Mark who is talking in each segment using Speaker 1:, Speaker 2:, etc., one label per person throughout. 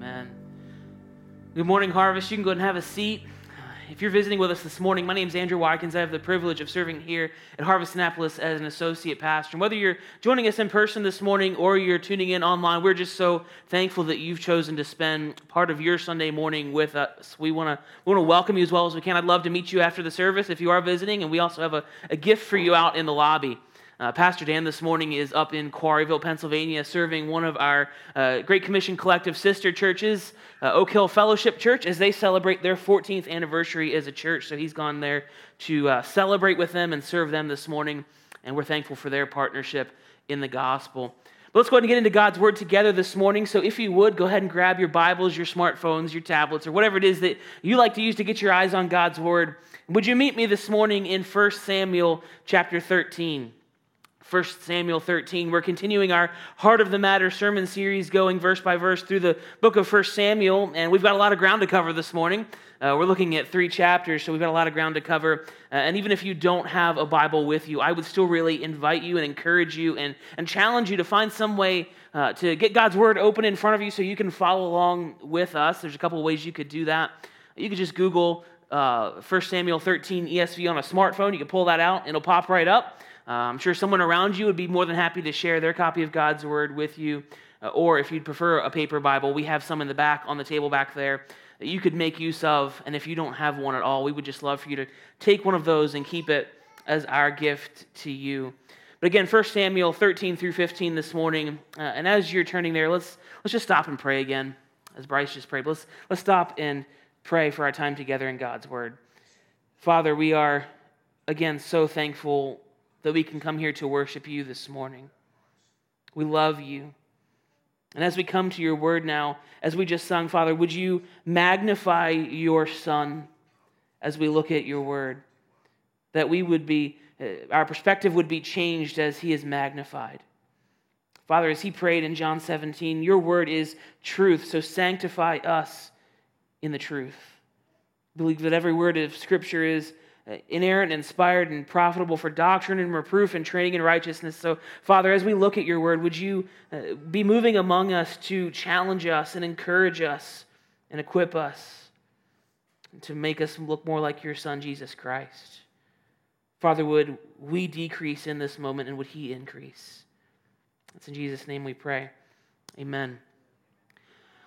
Speaker 1: Amen. Good morning, Harvest. You can go and have a seat. If you're visiting with us this morning, my name is Andrew Watkins. I have the privilege of serving here at Harvest Annapolis as an associate pastor. And whether you're joining us in person this morning or you're tuning in online, we're just so thankful that you've chosen to spend part of your Sunday morning with us. We want to we want to welcome you as well as we can. I'd love to meet you after the service if you are visiting, and we also have a, a gift for you out in the lobby. Uh, Pastor Dan this morning is up in Quarryville, Pennsylvania, serving one of our uh, Great Commission Collective sister churches, uh, Oak Hill Fellowship Church, as they celebrate their 14th anniversary as a church. So he's gone there to uh, celebrate with them and serve them this morning, and we're thankful for their partnership in the gospel. But let's go ahead and get into God's Word together this morning. So, if you would, go ahead and grab your Bibles, your smartphones, your tablets, or whatever it is that you like to use to get your eyes on God's Word. Would you meet me this morning in 1 Samuel chapter 13? 1 Samuel 13. We're continuing our Heart of the Matter sermon series, going verse by verse through the book of 1 Samuel, and we've got a lot of ground to cover this morning. Uh, we're looking at three chapters, so we've got a lot of ground to cover. Uh, and even if you don't have a Bible with you, I would still really invite you and encourage you and, and challenge you to find some way uh, to get God's Word open in front of you so you can follow along with us. There's a couple ways you could do that. You could just Google uh, 1 Samuel 13 ESV on a smartphone. You can pull that out, and it'll pop right up. Uh, I'm sure someone around you would be more than happy to share their copy of God's Word with you. Uh, or if you'd prefer a paper Bible, we have some in the back on the table back there that you could make use of. And if you don't have one at all, we would just love for you to take one of those and keep it as our gift to you. But again, 1 Samuel 13 through 15 this morning. Uh, and as you're turning there, let's, let's just stop and pray again, as Bryce just prayed. Let's, let's stop and pray for our time together in God's Word. Father, we are, again, so thankful that we can come here to worship you this morning. We love you. And as we come to your word now, as we just sung, Father, would you magnify your Son as we look at your word? That we would be, uh, our perspective would be changed as he is magnified. Father, as he prayed in John 17, your word is truth, so sanctify us in the truth. Believe that every word of Scripture is inerrant, inspired, and profitable for doctrine and reproof and training in righteousness. So, Father, as we look at your word, would you uh, be moving among us to challenge us and encourage us and equip us to make us look more like your Son, Jesus Christ? Father, would we decrease in this moment and would he increase? It's in Jesus' name we pray. Amen.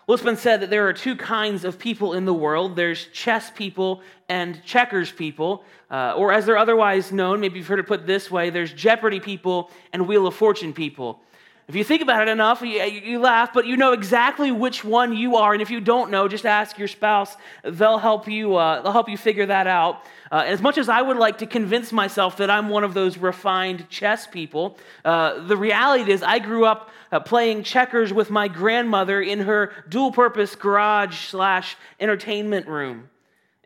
Speaker 1: Been said that there are two kinds of people in the world there's chess people and checkers people, uh, or as they're otherwise known, maybe you've heard it put this way there's Jeopardy people and Wheel of Fortune people. If you think about it enough, you, you, laugh, but you know exactly which one you are. And if you don't know, just ask your spouse. They'll help you, uh, they'll help you figure that out. Uh, as much as I would like to convince myself that I'm one of those refined chess people, uh, the reality is I grew up uh, playing checkers with my grandmother in her dual purpose garage slash entertainment room.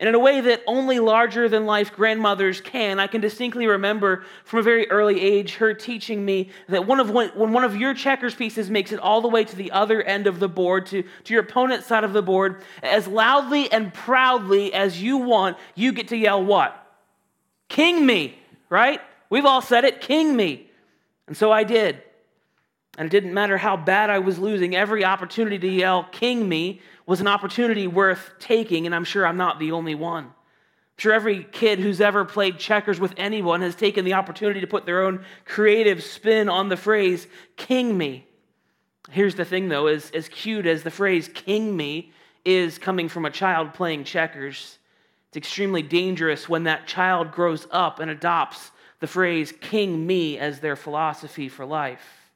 Speaker 1: And in a way that only larger than life grandmothers can, I can distinctly remember from a very early age her teaching me that one of when, when one of your checkers pieces makes it all the way to the other end of the board, to, to your opponent's side of the board, as loudly and proudly as you want, you get to yell what? King me, right? We've all said it, king me. And so I did. And it didn't matter how bad I was losing, every opportunity to yell, King me, was an opportunity worth taking, and I'm sure I'm not the only one. I'm sure every kid who's ever played checkers with anyone has taken the opportunity to put their own creative spin on the phrase, King me. Here's the thing, though, as, as cute as the phrase King me is coming from a child playing checkers, it's extremely dangerous when that child grows up and adopts the phrase King me as their philosophy for life.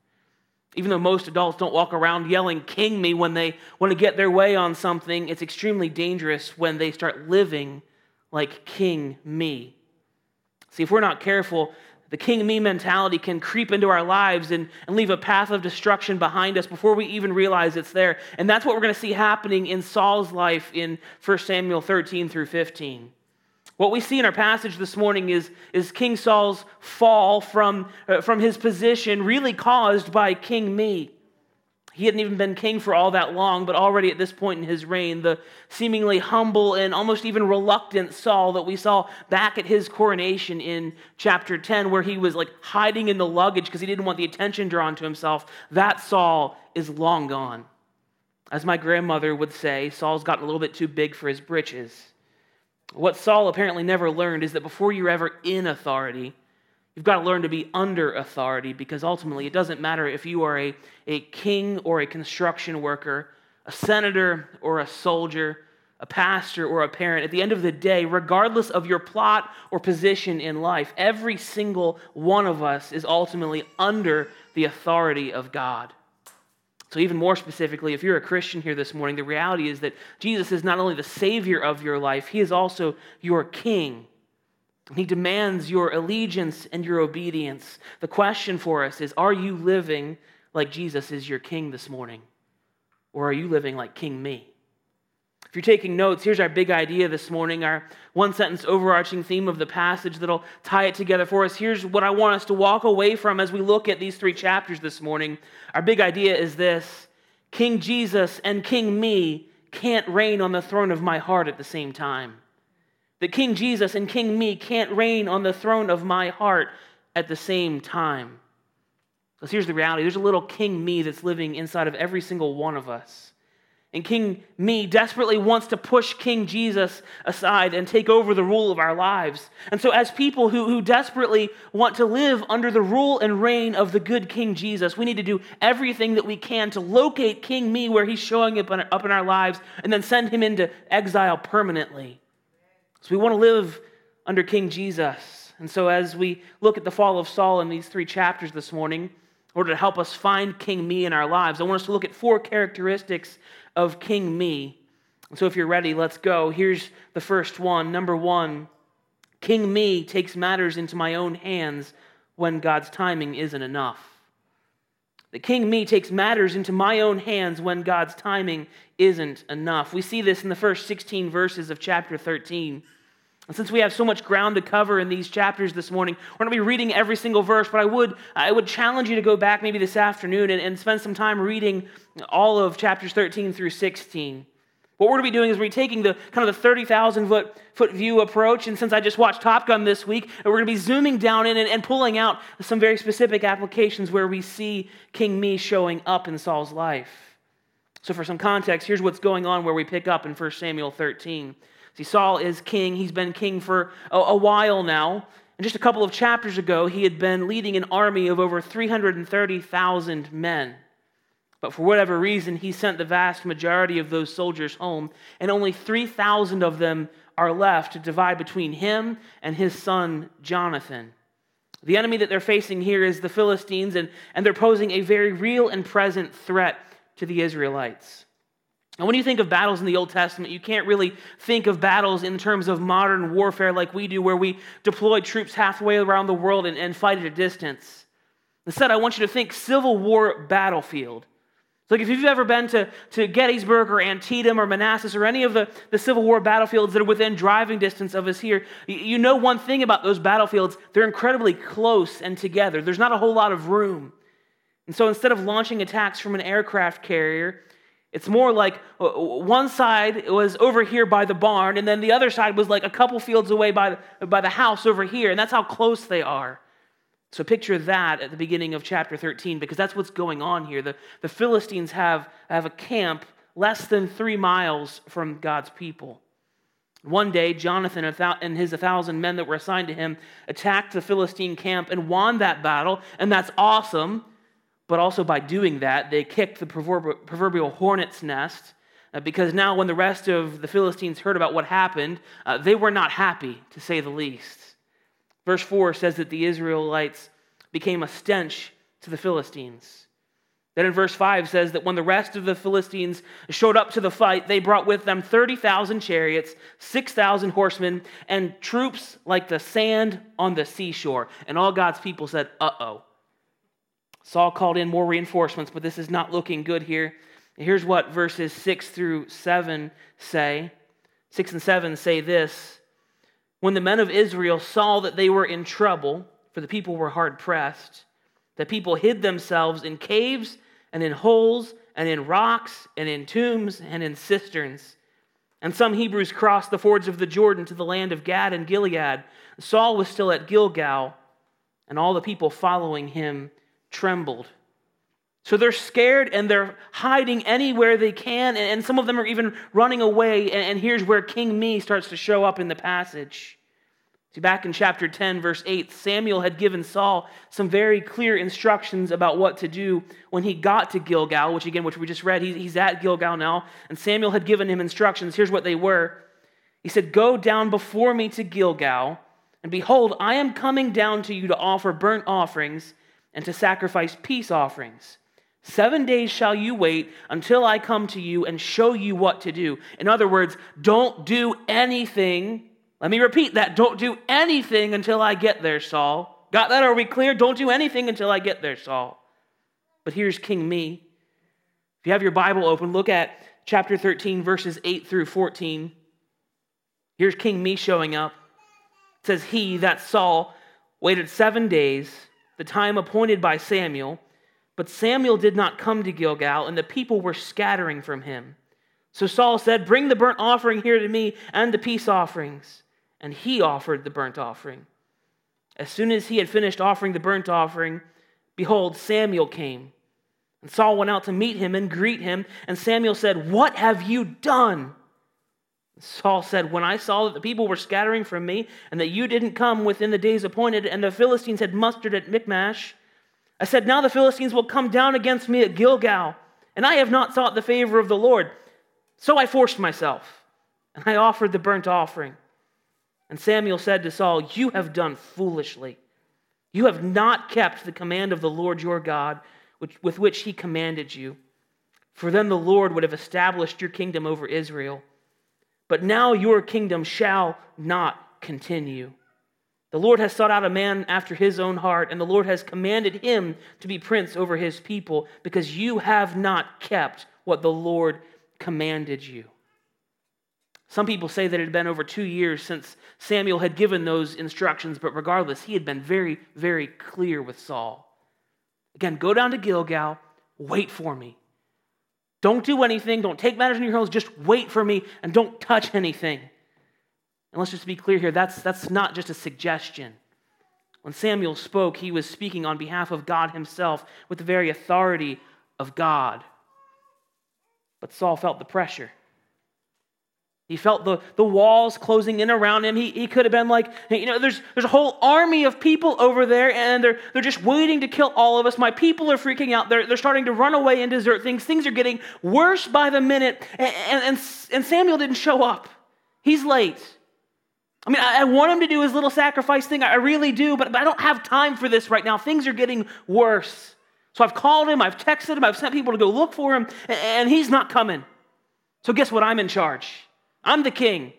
Speaker 1: Even though most adults don't walk around yelling, King me, when they want to get their way on something, it's extremely dangerous when they start living like King me. See, if we're not careful, the King me mentality can creep into our lives and, and leave a path of destruction behind us before we even realize it's there. And that's what we're going to see happening in Saul's life in 1 Samuel 13 through 15. What we see in our passage this morning is, is King Saul's fall from, uh, from his position, really caused by King Me. He hadn't even been king for all that long, but already at this point in his reign, the seemingly humble and almost even reluctant Saul that we saw back at his coronation in chapter 10, where he was like hiding in the luggage because he didn't want the attention drawn to himself, that Saul is long gone. As my grandmother would say, Saul's gotten a little bit too big for his britches. What Saul apparently never learned is that before you're ever in authority, you've got to learn to be under authority because ultimately it doesn't matter if you are a, a king or a construction worker, a senator or a soldier, a pastor or a parent. At the end of the day, regardless of your plot or position in life, every single one of us is ultimately under the authority of God. So, even more specifically, if you're a Christian here this morning, the reality is that Jesus is not only the Savior of your life, He is also your King. He demands your allegiance and your obedience. The question for us is Are you living like Jesus is your King this morning? Or are you living like King me? If you're taking notes, here's our big idea this morning, our one sentence overarching theme of the passage that'll tie it together for us. Here's what I want us to walk away from as we look at these three chapters this morning. Our big idea is this King Jesus and King me can't reign on the throne of my heart at the same time. That King Jesus and King me can't reign on the throne of my heart at the same time. Because here's the reality there's a little King me that's living inside of every single one of us. And King Me desperately wants to push King Jesus aside and take over the rule of our lives. And so, as people who, who desperately want to live under the rule and reign of the good King Jesus, we need to do everything that we can to locate King Me where he's showing up in, up in our lives and then send him into exile permanently. So, we want to live under King Jesus. And so, as we look at the fall of Saul in these three chapters this morning, in order to help us find King Me in our lives, I want us to look at four characteristics of King Me. So if you're ready, let's go. Here's the first one. Number one King Me takes matters into my own hands when God's timing isn't enough. The King Me takes matters into my own hands when God's timing isn't enough. We see this in the first 16 verses of chapter 13. And since we have so much ground to cover in these chapters this morning, we're going to be reading every single verse, but I would, I would challenge you to go back maybe this afternoon and, and spend some time reading all of chapters 13 through 16. What we're going to be doing is we're taking the kind of the 30,000 foot, foot view approach. And since I just watched Top Gun this week, we're going to be zooming down in and, and pulling out some very specific applications where we see King Me showing up in Saul's life. So, for some context, here's what's going on where we pick up in 1 Samuel 13. See, Saul is king. He's been king for a, a while now. And just a couple of chapters ago, he had been leading an army of over 330,000 men. But for whatever reason, he sent the vast majority of those soldiers home, and only 3,000 of them are left to divide between him and his son Jonathan. The enemy that they're facing here is the Philistines, and, and they're posing a very real and present threat to the Israelites. And when you think of battles in the Old Testament, you can't really think of battles in terms of modern warfare like we do, where we deploy troops halfway around the world and, and fight at a distance. Instead, I want you to think Civil War battlefield. like if you've ever been to, to Gettysburg or Antietam or Manassas or any of the, the Civil War battlefields that are within driving distance of us here, you know one thing about those battlefields they're incredibly close and together. There's not a whole lot of room. And so instead of launching attacks from an aircraft carrier, it's more like uh, one side was over here by the barn, and then the other side was like a couple fields away by the, by the house over here, and that's how close they are. So picture that at the beginning of chapter 13, because that's what's going on here. The, the Philistines have, have a camp less than three miles from God's people. One day, Jonathan and his 1,000 men that were assigned to him attacked the Philistine camp and won that battle, and that's awesome but also by doing that, they kicked the proverbial hornet's nest uh, because now, when the rest of the Philistines heard about what happened, uh, they were not happy, to say the least. Verse 4 says that the Israelites became a stench to the Philistines. Then in verse 5 says that when the rest of the Philistines showed up to the fight, they brought with them 30,000 chariots, 6,000 horsemen, and troops like the sand on the seashore. And all God's people said, uh oh. Saul called in more reinforcements, but this is not looking good here. Here's what verses 6 through 7 say. 6 and 7 say this When the men of Israel saw that they were in trouble, for the people were hard pressed, the people hid themselves in caves and in holes and in rocks and in tombs and in cisterns. And some Hebrews crossed the fords of the Jordan to the land of Gad and Gilead. Saul was still at Gilgal, and all the people following him trembled. So they're scared and they're hiding anywhere they can, and some of them are even running away. And here's where King Me starts to show up in the passage. See, back in chapter 10, verse 8, Samuel had given Saul some very clear instructions about what to do when he got to Gilgal, which again, which we just read, he's at Gilgal now, and Samuel had given him instructions. Here's what they were He said, Go down before me to Gilgal, and behold, I am coming down to you to offer burnt offerings and to sacrifice peace offerings. Seven days shall you wait until I come to you and show you what to do. In other words, don't do anything let me repeat that. Don't do anything until I get there, Saul. Got that? Are we clear? Don't do anything until I get there, Saul. But here's King Me. If you have your Bible open, look at chapter 13, verses 8 through 14. Here's King Me showing up. It says, He, that Saul, waited seven days, the time appointed by Samuel, but Samuel did not come to Gilgal, and the people were scattering from him. So Saul said, Bring the burnt offering here to me and the peace offerings and he offered the burnt offering. As soon as he had finished offering the burnt offering, behold, Samuel came. And Saul went out to meet him and greet him. And Samuel said, What have you done? Saul said, When I saw that the people were scattering from me, and that you didn't come within the days appointed, and the Philistines had mustered at Michmash, I said, Now the Philistines will come down against me at Gilgal, and I have not sought the favor of the Lord. So I forced myself, and I offered the burnt offering. And Samuel said to Saul, You have done foolishly. You have not kept the command of the Lord your God, which, with which he commanded you. For then the Lord would have established your kingdom over Israel. But now your kingdom shall not continue. The Lord has sought out a man after his own heart, and the Lord has commanded him to be prince over his people, because you have not kept what the Lord commanded you. Some people say that it had been over two years since Samuel had given those instructions, but regardless, he had been very, very clear with Saul. Again, go down to Gilgal, wait for me. Don't do anything, don't take matters in your hands, just wait for me and don't touch anything. And let's just be clear here that's, that's not just a suggestion. When Samuel spoke, he was speaking on behalf of God himself with the very authority of God. But Saul felt the pressure. He felt the, the walls closing in around him. He, he could have been like, you know, there's, there's a whole army of people over there, and they're, they're just waiting to kill all of us. My people are freaking out. They're, they're starting to run away and desert things. Things are getting worse by the minute. And, and, and Samuel didn't show up. He's late. I mean, I, I want him to do his little sacrifice thing. I really do, but, but I don't have time for this right now. Things are getting worse. So I've called him, I've texted him, I've sent people to go look for him, and, and he's not coming. So guess what? I'm in charge. I'm the king.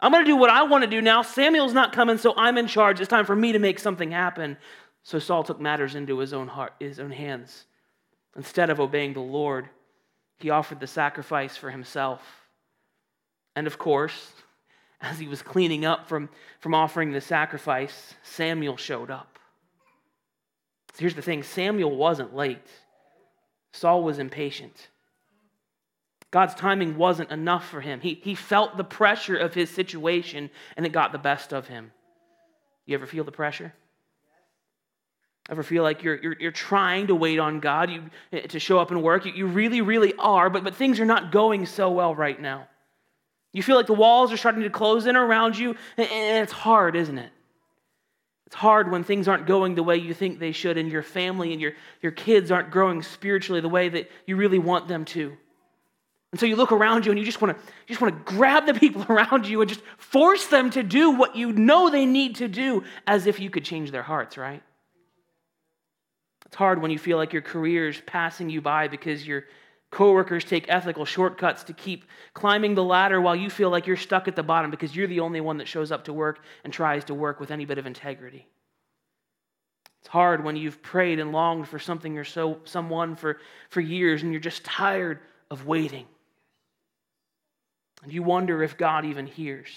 Speaker 1: I'm going to do what I want to do now. Samuel's not coming, so I'm in charge. It's time for me to make something happen. So Saul took matters into his own heart, his own hands. Instead of obeying the Lord, he offered the sacrifice for himself. And of course, as he was cleaning up from, from offering the sacrifice, Samuel showed up. So here's the thing Samuel wasn't late, Saul was impatient. God's timing wasn't enough for him. He, he felt the pressure of his situation and it got the best of him. You ever feel the pressure? Ever feel like you're, you're, you're trying to wait on God you, to show up and work? You, you really, really are, but, but things are not going so well right now. You feel like the walls are starting to close in around you, and, and it's hard, isn't it? It's hard when things aren't going the way you think they should, and your family and your, your kids aren't growing spiritually the way that you really want them to. And so you look around you and you just want to just want to grab the people around you and just force them to do what you know they need to do as if you could change their hearts, right? It's hard when you feel like your career is passing you by because your coworkers take ethical shortcuts to keep climbing the ladder while you feel like you're stuck at the bottom because you're the only one that shows up to work and tries to work with any bit of integrity. It's hard when you've prayed and longed for something or so someone for, for years and you're just tired of waiting. And you wonder if God even hears.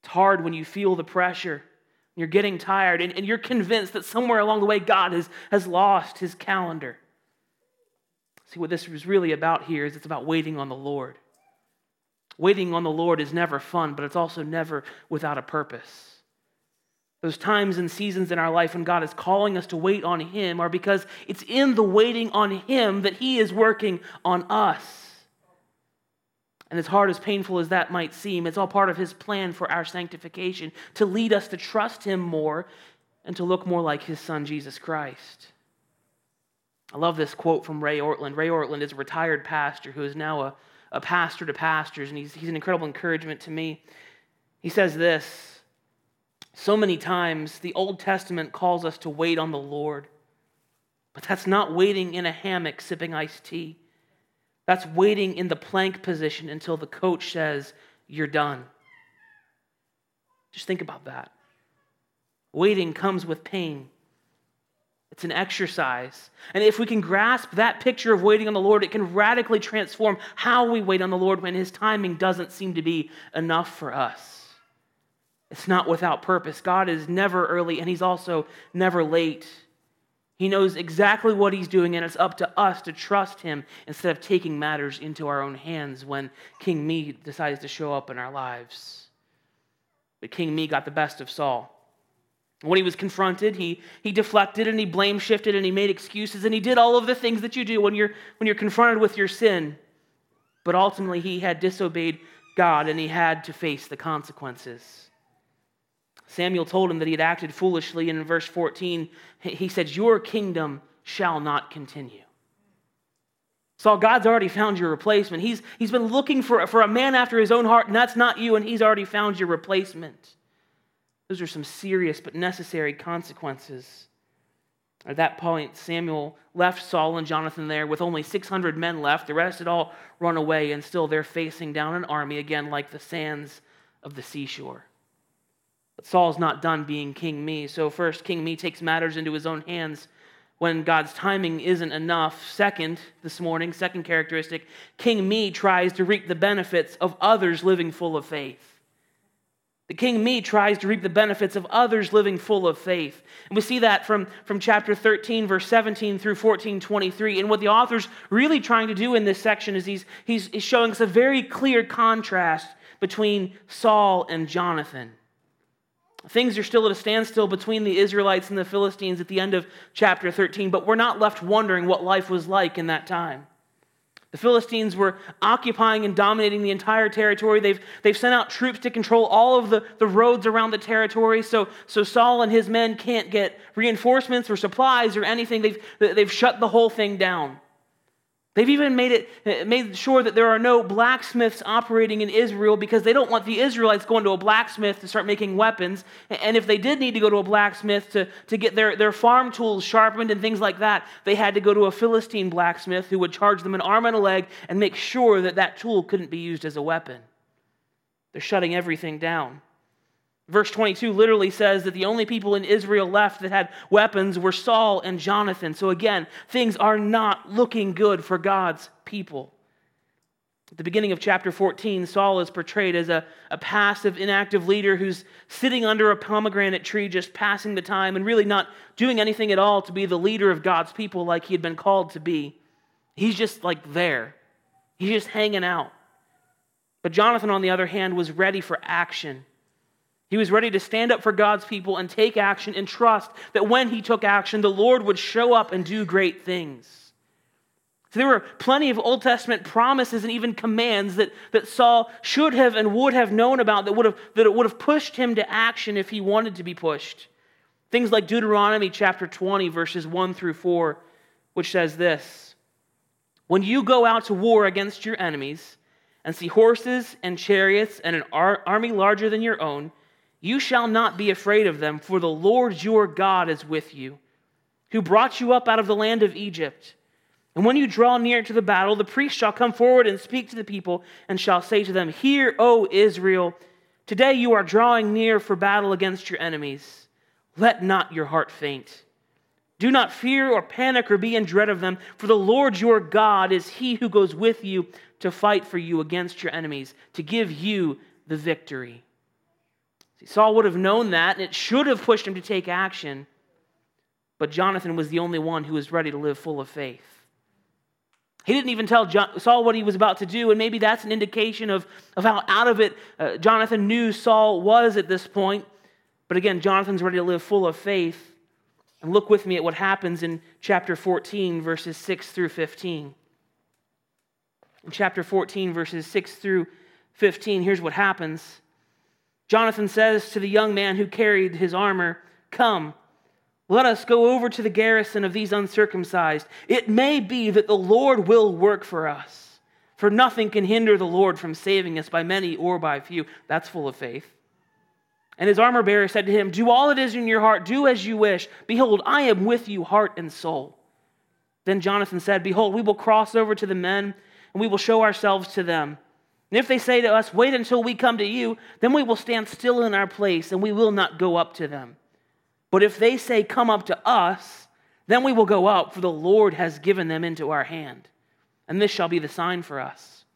Speaker 1: It's hard when you feel the pressure. You're getting tired, and, and you're convinced that somewhere along the way God has, has lost his calendar. See, what this is really about here is it's about waiting on the Lord. Waiting on the Lord is never fun, but it's also never without a purpose. those times and seasons in our life when God is calling us to wait on Him are because it's in the waiting on Him that He is working on us. And as hard as painful as that might seem, it's all part of His plan for our sanctification to lead us to trust Him more and to look more like His Son, Jesus Christ. I love this quote from Ray Ortlund. Ray Ortlund is a retired pastor who is now a, a pastor to pastors, and he's, he's an incredible encouragement to me. He says this so many times, the Old Testament calls us to wait on the Lord, but that's not waiting in a hammock sipping iced tea. That's waiting in the plank position until the coach says, You're done. Just think about that. Waiting comes with pain. It's an exercise. And if we can grasp that picture of waiting on the Lord, it can radically transform how we wait on the Lord when His timing doesn't seem to be enough for us. It's not without purpose. God is never early and He's also never late. He knows exactly what He's doing, and it's up to us to trust Him instead of taking matters into our own hands when King Me decides to show up in our lives. But King Me got the best of Saul. When he was confronted, he, he deflected and he blame shifted and he made excuses and he did all of the things that you do when you're, when you're confronted with your sin. But ultimately, he had disobeyed God and he had to face the consequences. Samuel told him that he had acted foolishly, and in verse 14, he says, Your kingdom shall not continue. Saul, God's already found your replacement. He's, he's been looking for, for a man after his own heart, and that's not you, and he's already found your replacement. Those are some serious but necessary consequences. At that point, Samuel left Saul and Jonathan there with only 600 men left. The rest had all run away, and still they're facing down an army again like the sands of the seashore. But Saul's not done being King Me. So, first, King Me takes matters into his own hands when God's timing isn't enough. Second, this morning, second characteristic, King Me tries to reap the benefits of others living full of faith. The king me tries to reap the benefits of others living full of faith. And we see that from, from chapter 13, verse 17 through 14, 23. And what the author's really trying to do in this section is he's, he's, he's showing us a very clear contrast between Saul and Jonathan. Things are still at a standstill between the Israelites and the Philistines at the end of chapter 13, but we're not left wondering what life was like in that time. The Philistines were occupying and dominating the entire territory. They've, they've sent out troops to control all of the, the roads around the territory, so, so Saul and his men can't get reinforcements or supplies or anything. They've, they've shut the whole thing down. They've even made it made sure that there are no blacksmiths operating in Israel because they don't want the Israelites going to a blacksmith to start making weapons. And if they did need to go to a blacksmith to, to get their, their farm tools sharpened and things like that, they had to go to a Philistine blacksmith who would charge them an arm and a leg and make sure that that tool couldn't be used as a weapon. They're shutting everything down. Verse 22 literally says that the only people in Israel left that had weapons were Saul and Jonathan. So again, things are not looking good for God's people. At the beginning of chapter 14, Saul is portrayed as a, a passive, inactive leader who's sitting under a pomegranate tree, just passing the time and really not doing anything at all to be the leader of God's people like he had been called to be. He's just like there, he's just hanging out. But Jonathan, on the other hand, was ready for action. He was ready to stand up for God's people and take action and trust that when he took action, the Lord would show up and do great things. So there were plenty of Old Testament promises and even commands that, that Saul should have and would have known about that would have, that would have pushed him to action if he wanted to be pushed. Things like Deuteronomy chapter 20, verses 1 through 4, which says this When you go out to war against your enemies and see horses and chariots and an ar- army larger than your own, you shall not be afraid of them, for the Lord your God is with you, who brought you up out of the land of Egypt. And when you draw near to the battle, the priest shall come forward and speak to the people, and shall say to them, Hear, O Israel, today you are drawing near for battle against your enemies. Let not your heart faint. Do not fear or panic or be in dread of them, for the Lord your God is he who goes with you to fight for you against your enemies, to give you the victory. Saul would have known that, and it should have pushed him to take action. But Jonathan was the only one who was ready to live full of faith. He didn't even tell Saul what he was about to do, and maybe that's an indication of, of how out of it uh, Jonathan knew Saul was at this point. But again, Jonathan's ready to live full of faith. And look with me at what happens in chapter 14, verses 6 through 15. In chapter 14, verses 6 through 15, here's what happens. Jonathan says to the young man who carried his armor, Come, let us go over to the garrison of these uncircumcised. It may be that the Lord will work for us, for nothing can hinder the Lord from saving us by many or by few. That's full of faith. And his armor bearer said to him, Do all it is in your heart, do as you wish. Behold, I am with you, heart and soul. Then Jonathan said, Behold, we will cross over to the men, and we will show ourselves to them. And if they say to us, Wait until we come to you, then we will stand still in our place, and we will not go up to them. But if they say, Come up to us, then we will go up, for the Lord has given them into our hand. And this shall be the sign for us.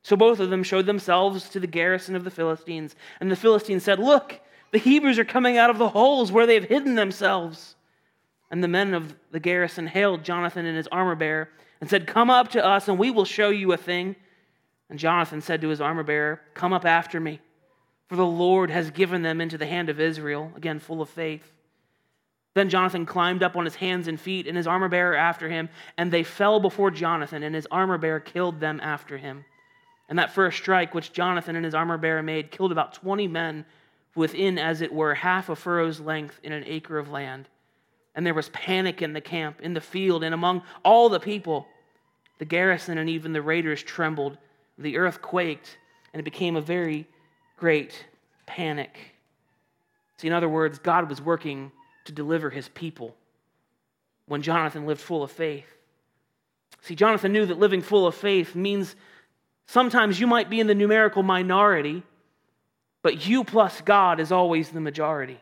Speaker 1: So both of them showed themselves to the garrison of the Philistines. And the Philistines said, Look, the Hebrews are coming out of the holes where they have hidden themselves. And the men of the garrison hailed Jonathan and his armor bearer and said, Come up to us, and we will show you a thing. And Jonathan said to his armor bearer, Come up after me, for the Lord has given them into the hand of Israel, again full of faith. Then Jonathan climbed up on his hands and feet, and his armor bearer after him, and they fell before Jonathan, and his armor bearer killed them after him. And that first strike, which Jonathan and his armor bearer made, killed about 20 men within, as it were, half a furrow's length in an acre of land. And there was panic in the camp, in the field, and among all the people. The garrison and even the raiders trembled. The earth quaked, and it became a very great panic. See, in other words, God was working to deliver his people when Jonathan lived full of faith. See, Jonathan knew that living full of faith means Sometimes you might be in the numerical minority, but you plus God is always the majority.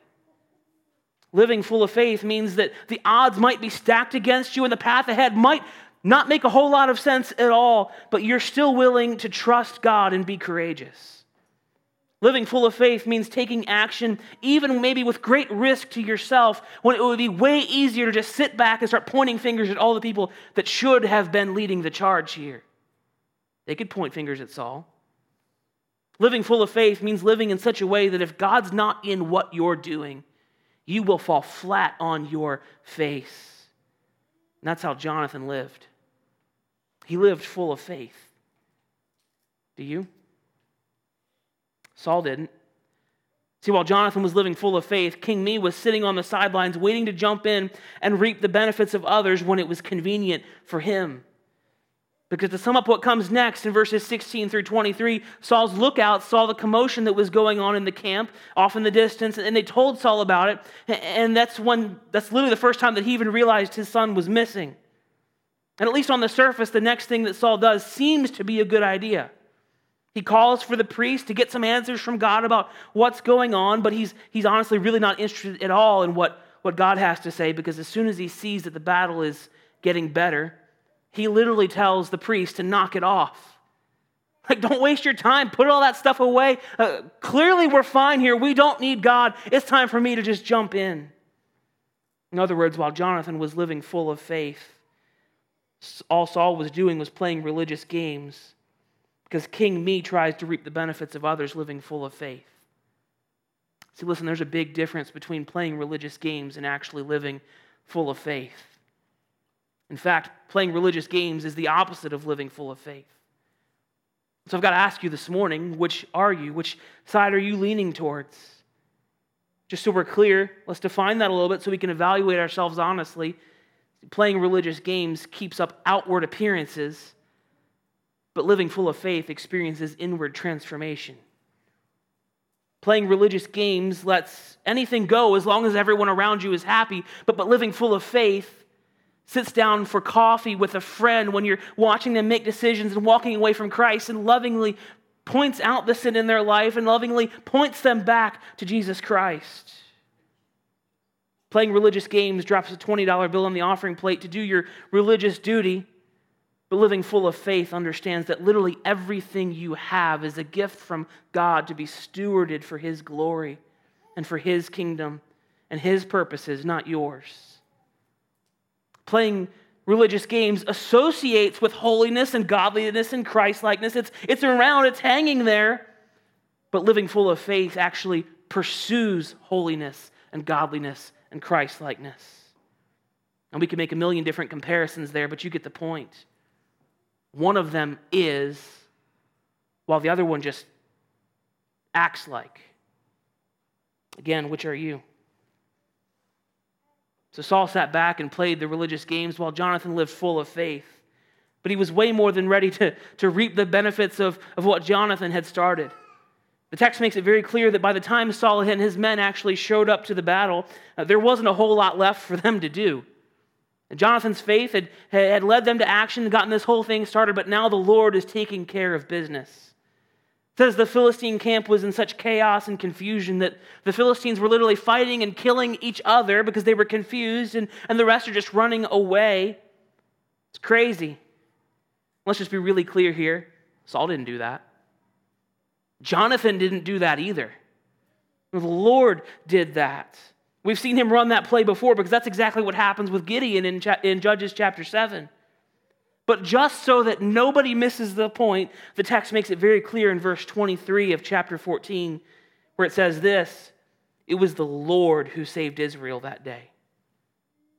Speaker 1: Living full of faith means that the odds might be stacked against you and the path ahead might not make a whole lot of sense at all, but you're still willing to trust God and be courageous. Living full of faith means taking action, even maybe with great risk to yourself, when it would be way easier to just sit back and start pointing fingers at all the people that should have been leading the charge here. They could point fingers at Saul. Living full of faith means living in such a way that if God's not in what you're doing, you will fall flat on your face. And that's how Jonathan lived. He lived full of faith. Do you? Saul didn't. See, while Jonathan was living full of faith, King Me was sitting on the sidelines waiting to jump in and reap the benefits of others when it was convenient for him. Because to sum up what comes next in verses 16 through 23, Saul's lookout saw the commotion that was going on in the camp off in the distance, and they told Saul about it. And that's when that's literally the first time that he even realized his son was missing. And at least on the surface, the next thing that Saul does seems to be a good idea. He calls for the priest to get some answers from God about what's going on, but he's, he's honestly really not interested at all in what, what God has to say because as soon as he sees that the battle is getting better, he literally tells the priest to knock it off. Like, don't waste your time. Put all that stuff away. Uh, clearly, we're fine here. We don't need God. It's time for me to just jump in. In other words, while Jonathan was living full of faith, all Saul was doing was playing religious games because King Me tries to reap the benefits of others living full of faith. See, listen, there's a big difference between playing religious games and actually living full of faith. In fact, playing religious games is the opposite of living full of faith. So I've got to ask you this morning which are you? Which side are you leaning towards? Just so we're clear, let's define that a little bit so we can evaluate ourselves honestly. Playing religious games keeps up outward appearances, but living full of faith experiences inward transformation. Playing religious games lets anything go as long as everyone around you is happy, but, but living full of faith sits down for coffee with a friend when you're watching them make decisions and walking away from Christ and lovingly points out the sin in their life and lovingly points them back to Jesus Christ. Playing religious games drops a $20 bill on the offering plate to do your religious duty, but living full of faith understands that literally everything you have is a gift from God to be stewarded for His glory and for His kingdom and His purposes, not yours playing religious games associates with holiness and godliness and Christlikeness. It's, it's around, it's hanging there. But living full of faith actually pursues holiness and godliness and Christ likeness. And we can make a million different comparisons there, but you get the point. One of them is, while the other one just acts like. Again, which are you? So Saul sat back and played the religious games while Jonathan lived full of faith. But he was way more than ready to, to reap the benefits of, of what Jonathan had started. The text makes it very clear that by the time Saul and his men actually showed up to the battle, uh, there wasn't a whole lot left for them to do. And Jonathan's faith had, had led them to action gotten this whole thing started, but now the Lord is taking care of business. It says the Philistine camp was in such chaos and confusion that the Philistines were literally fighting and killing each other because they were confused, and, and the rest are just running away. It's crazy. Let's just be really clear here Saul didn't do that. Jonathan didn't do that either. The Lord did that. We've seen him run that play before because that's exactly what happens with Gideon in, in Judges chapter 7. But just so that nobody misses the point, the text makes it very clear in verse 23 of chapter 14, where it says this It was the Lord who saved Israel that day.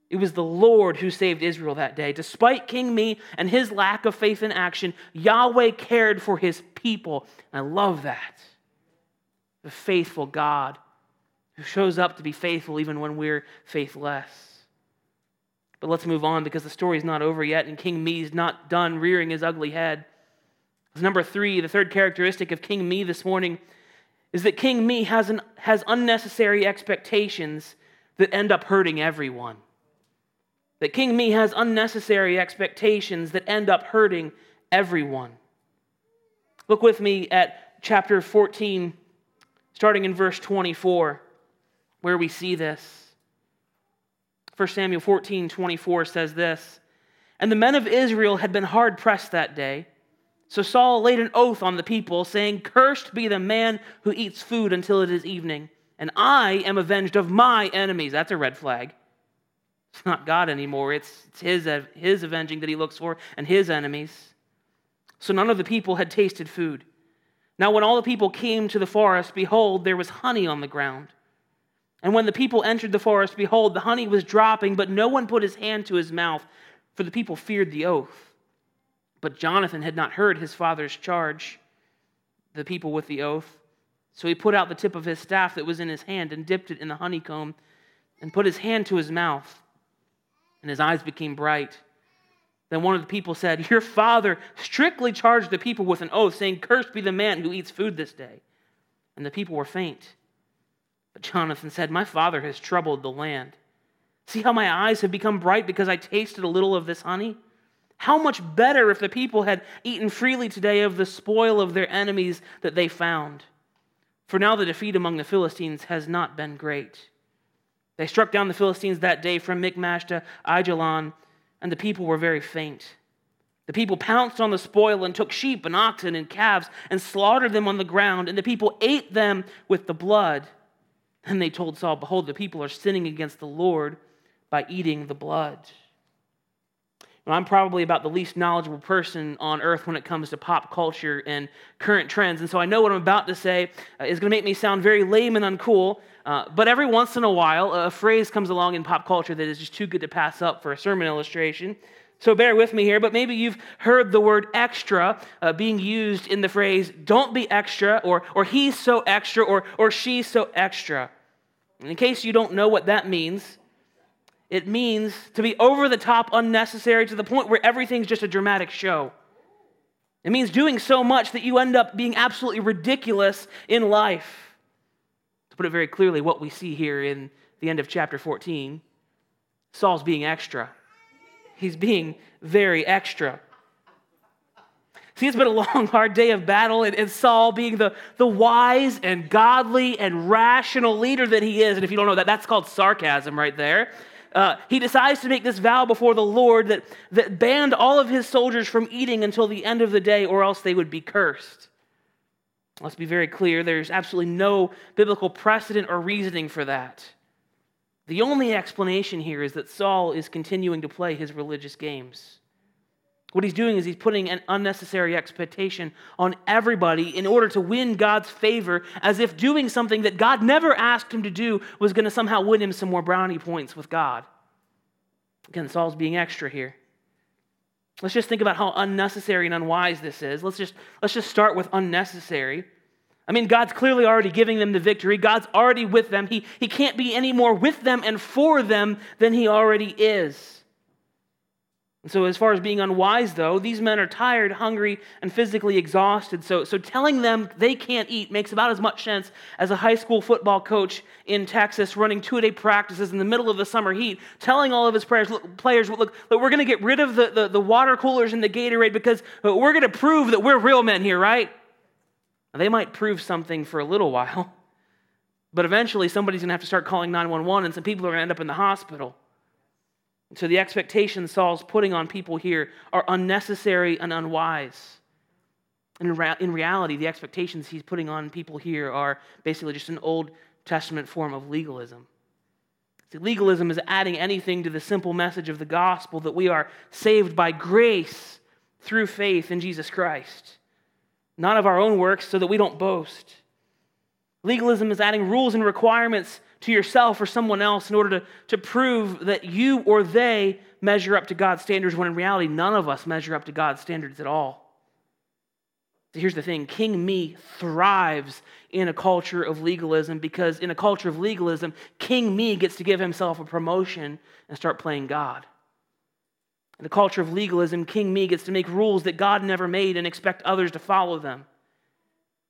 Speaker 1: It was the Lord who saved Israel that day. Despite King Me and his lack of faith in action, Yahweh cared for his people. And I love that. The faithful God who shows up to be faithful even when we're faithless. But let's move on because the story's not over yet, and King Me's not done rearing his ugly head. As Number three, the third characteristic of King Me this morning is that King Me has, an, has unnecessary expectations that end up hurting everyone. That King Me has unnecessary expectations that end up hurting everyone. Look with me at chapter 14, starting in verse 24 where we see this. 1 Samuel 14 24 says this And the men of Israel had been hard pressed that day. So Saul laid an oath on the people, saying, Cursed be the man who eats food until it is evening, and I am avenged of my enemies. That's a red flag. It's not God anymore, it's, it's his, his avenging that he looks for and his enemies. So none of the people had tasted food. Now, when all the people came to the forest, behold, there was honey on the ground. And when the people entered the forest, behold, the honey was dropping, but no one put his hand to his mouth, for the people feared the oath. But Jonathan had not heard his father's charge, the people with the oath. So he put out the tip of his staff that was in his hand and dipped it in the honeycomb and put his hand to his mouth. And his eyes became bright. Then one of the people said, Your father strictly charged the people with an oath, saying, Cursed be the man who eats food this day. And the people were faint. But Jonathan said, My father has troubled the land. See how my eyes have become bright because I tasted a little of this honey? How much better if the people had eaten freely today of the spoil of their enemies that they found. For now the defeat among the Philistines has not been great. They struck down the Philistines that day from Michmash to Aijalon, and the people were very faint. The people pounced on the spoil and took sheep and oxen and calves and slaughtered them on the ground, and the people ate them with the blood. And they told Saul, Behold, the people are sinning against the Lord by eating the blood. I'm probably about the least knowledgeable person on earth when it comes to pop culture and current trends. And so I know what I'm about to say uh, is going to make me sound very lame and uncool. Uh, but every once in a while, a phrase comes along in pop culture that is just too good to pass up for a sermon illustration. So bear with me here, but maybe you've heard the word extra uh, being used in the phrase, don't be extra, or, or he's so extra, or, or she's so extra. In case you don't know what that means, it means to be over the top, unnecessary, to the point where everything's just a dramatic show. It means doing so much that you end up being absolutely ridiculous in life. To put it very clearly, what we see here in the end of chapter 14, Saul's being extra. He's being very extra. See, it's been a long, hard day of battle, and, and, Saul, being the, the wise and godly and rational leader that he is, and if you don't know that, that's called sarcasm right there. Uh, he decides to make this vow before the Lord that, that banned all of his soldiers from eating until the end of the day, or else they would be cursed. Let's be very clear there's absolutely no biblical precedent or reasoning for that. The only explanation here is that Saul is continuing to play his religious games. What he's doing is he's putting an unnecessary expectation on everybody in order to win God's favor, as if doing something that God never asked him to do was going to somehow win him some more brownie points with God. Again, Saul's being extra here. Let's just think about how unnecessary and unwise this is. Let's just, let's just start with unnecessary. I mean, God's clearly already giving them the victory. God's already with them. He, he can't be any more with them and for them than he already is. And so, as far as being unwise, though, these men are tired, hungry, and physically exhausted. So, so telling them they can't eat makes about as much sense as a high school football coach in Texas running two a day practices in the middle of the summer heat, telling all of his players, look, players look, look we're going to get rid of the, the, the water coolers and the Gatorade because uh, we're going to prove that we're real men here, right? They might prove something for a little while, but eventually somebody's going to have to start calling 911 and some people are going to end up in the hospital. So the expectations Saul's putting on people here are unnecessary and unwise. And in reality, the expectations he's putting on people here are basically just an Old Testament form of legalism. See, legalism is adding anything to the simple message of the gospel that we are saved by grace through faith in Jesus Christ, not of our own works, so that we don't boast. Legalism is adding rules and requirements to yourself or someone else in order to, to prove that you or they measure up to God's standards, when in reality, none of us measure up to God's standards at all. Here's the thing King Me thrives in a culture of legalism because in a culture of legalism, King Me gets to give himself a promotion and start playing God. In a culture of legalism, King Me gets to make rules that God never made and expect others to follow them.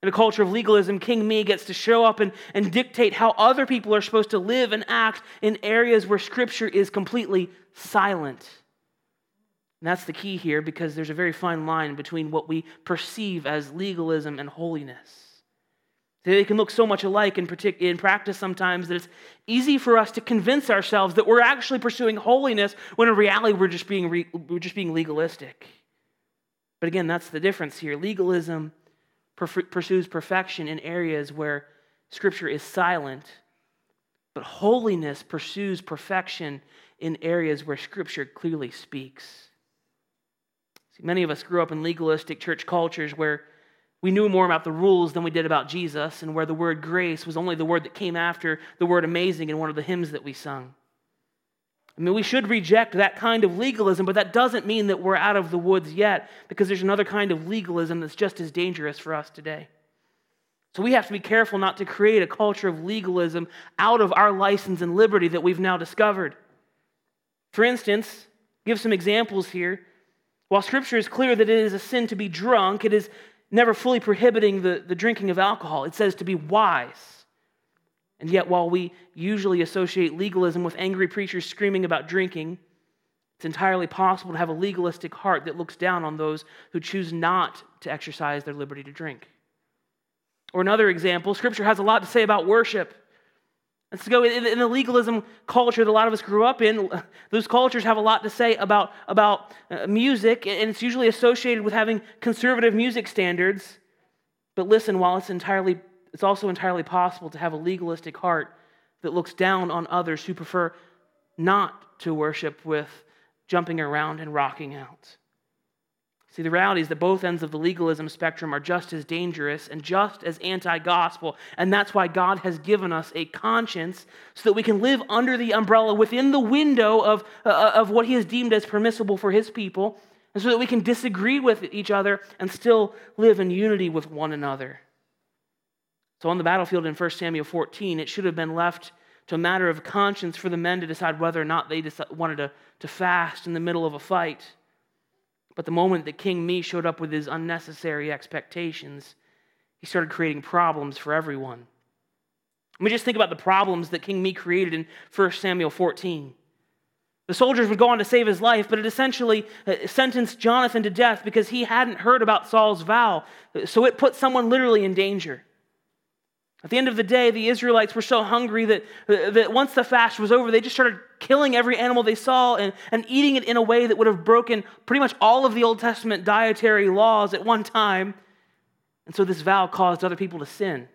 Speaker 1: In a culture of legalism, King Me gets to show up and, and dictate how other people are supposed to live and act in areas where Scripture is completely silent. And that's the key here because there's a very fine line between what we perceive as legalism and holiness. They can look so much alike in, partic- in practice sometimes that it's easy for us to convince ourselves that we're actually pursuing holiness when in reality we're just being, re- we're just being legalistic. But again, that's the difference here. Legalism pursues perfection in areas where Scripture is silent, but holiness pursues perfection in areas where Scripture clearly speaks. See, many of us grew up in legalistic church cultures where we knew more about the rules than we did about Jesus, and where the word grace was only the word that came after the word amazing in one of the hymns that we sung. I mean, we should reject that kind of legalism, but that doesn't mean that we're out of the woods yet, because there's another kind of legalism that's just as dangerous for us today. So we have to be careful not to create a culture of legalism out of our license and liberty that we've now discovered. For instance, give some examples here. While Scripture is clear that it is a sin to be drunk, it is never fully prohibiting the, the drinking of alcohol. It says to be wise. And yet, while we usually associate legalism with angry preachers screaming about drinking, it's entirely possible to have a legalistic heart that looks down on those who choose not to exercise their liberty to drink. Or another example, Scripture has a lot to say about worship. Let's go in the legalism culture that a lot of us grew up in. Those cultures have a lot to say about, about uh, music, and it's usually associated with having conservative music standards. But listen, while it's entirely it's also entirely possible to have a legalistic heart that looks down on others who prefer not to worship with jumping around and rocking out. See, the reality is that both ends of the legalism spectrum are just as dangerous and just as anti gospel. And that's why God has given us a conscience so that we can live under the umbrella within the window of, uh, of what He has deemed as permissible for His people, and so that we can disagree with each other and still live in unity with one another. So on the battlefield in 1 Samuel 14, it should have been left to a matter of conscience for the men to decide whether or not they wanted to, to fast in the middle of a fight. But the moment that King Me showed up with his unnecessary expectations, he started creating problems for everyone. Let me just think about the problems that King Me created in 1 Samuel 14. The soldiers would go on to save his life, but it essentially uh, sentenced Jonathan to death because he hadn't heard about Saul's vow. So it put someone literally in danger. At the end of the day, the Israelites were so hungry that, that once the fast was over, they just started killing every animal they saw and, and eating it in a way that would have broken pretty much all of the Old Testament dietary laws at one time. And so this vow caused other people to sin.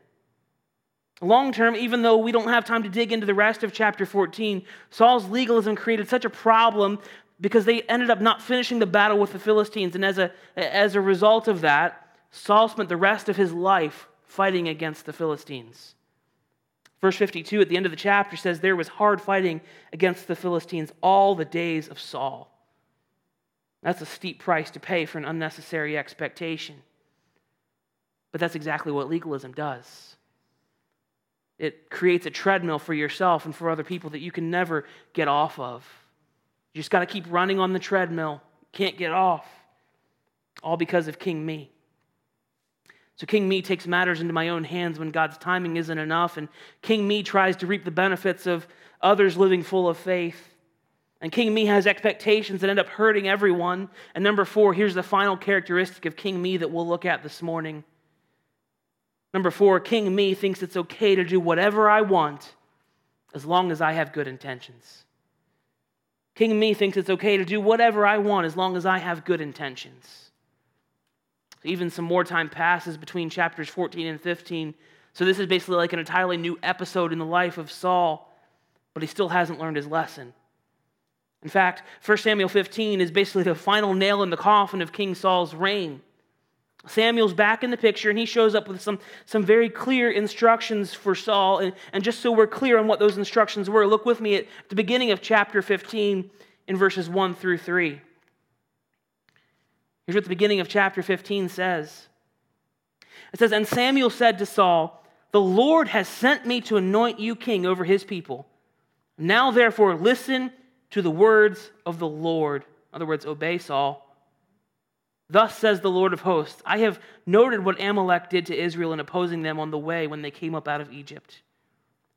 Speaker 1: Long term, even though we don't have time to dig into the rest of chapter 14, Saul's legalism created such a problem because they ended up not finishing the battle with the Philistines. And as a, as a result of that, Saul spent the rest of his life fighting against the Philistines. Verse 52 at the end of the chapter says, There was hard fighting against the Philistines all the days of Saul. That's a steep price to pay for an unnecessary expectation. But that's exactly what legalism does. It creates a treadmill for yourself and for other people that you can never get off of. You just got to keep running on the treadmill. Can't get off. All because of King Me. So King Me takes matters into my own hands when God's timing isn't enough, and King Me tries to reap the benefits of others living full of faith. And King Me has expectations that end up hurting everyone. And number four, here's the final characteristic of King Me that we'll look at this morning. Number four, King Me thinks it's okay to do whatever I want as long as I have good intentions. King Me thinks it's okay to do whatever I want as long as I have good intentions. Even some more time passes between chapters 14 and 15. So this is basically like an entirely new episode in the life of Saul, but he still hasn't learned his lesson. In fact, 1 Samuel 15 is basically the final nail in the coffin of King Saul's reign. Samuel's back in the picture, and he shows up with some, some very clear instructions for Saul. And, and just so we're clear on what those instructions were, look with me at the beginning of chapter 15 in verses 1 through 3. Here's what the beginning of chapter 15 says It says, And Samuel said to Saul, The Lord has sent me to anoint you king over his people. Now, therefore, listen to the words of the Lord. In other words, obey Saul. Thus says the Lord of hosts I have noted what Amalek did to Israel in opposing them on the way when they came up out of Egypt.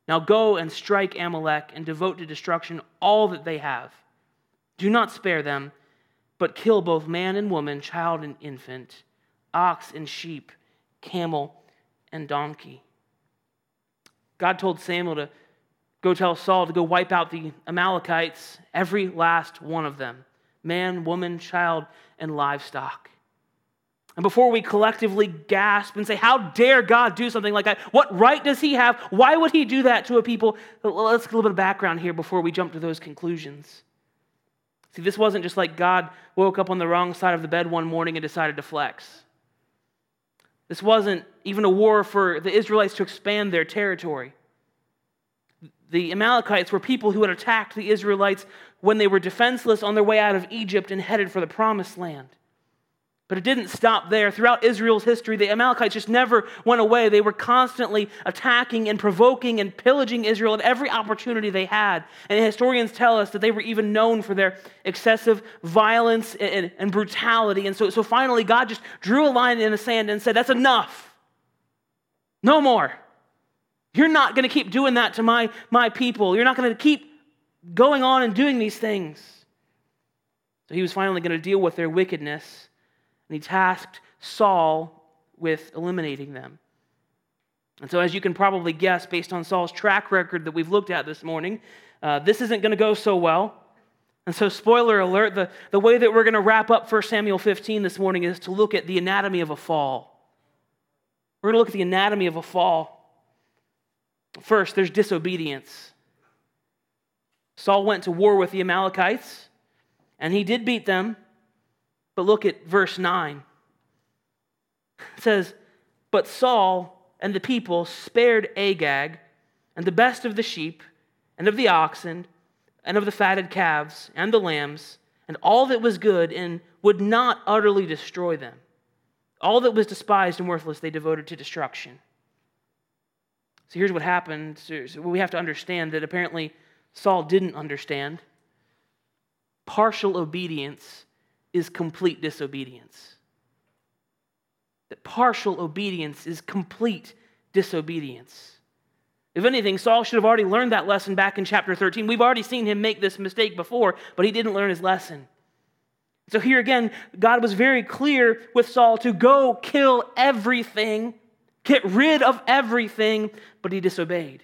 Speaker 1: Now go and strike Amalek and devote to destruction all that they have. Do not spare them, but kill both man and woman, child and infant, ox and sheep, camel and donkey. God told Samuel to go tell Saul to go wipe out the Amalekites, every last one of them man, woman, child, and livestock. And before we collectively gasp and say, How dare God do something like that? What right does He have? Why would He do that to a people? Let's get a little bit of background here before we jump to those conclusions. See, this wasn't just like God woke up on the wrong side of the bed one morning and decided to flex. This wasn't even a war for the Israelites to expand their territory. The Amalekites were people who had attacked the Israelites when they were defenseless on their way out of Egypt and headed for the promised land. But it didn't stop there. Throughout Israel's history, the Amalekites just never went away. They were constantly attacking and provoking and pillaging Israel at every opportunity they had. And historians tell us that they were even known for their excessive violence and, and brutality. And so, so finally, God just drew a line in the sand and said, That's enough. No more. You're not going to keep doing that to my, my people. You're not going to keep going on and doing these things. So he was finally going to deal with their wickedness, and he tasked Saul with eliminating them. And so, as you can probably guess, based on Saul's track record that we've looked at this morning, uh, this isn't going to go so well. And so, spoiler alert, the, the way that we're going to wrap up 1 Samuel 15 this morning is to look at the anatomy of a fall. We're going to look at the anatomy of a fall. First, there's disobedience. Saul went to war with the Amalekites, and he did beat them. But look at verse 9. It says, But Saul and the people spared Agag and the best of the sheep and of the oxen and of the fatted calves and the lambs and all that was good and would not utterly destroy them. All that was despised and worthless they devoted to destruction. So here's what happened. So we have to understand that apparently Saul didn't understand. Partial obedience is complete disobedience. That partial obedience is complete disobedience. If anything, Saul should have already learned that lesson back in chapter 13. We've already seen him make this mistake before, but he didn't learn his lesson. So here again, God was very clear with Saul to go kill everything get rid of everything, but he disobeyed.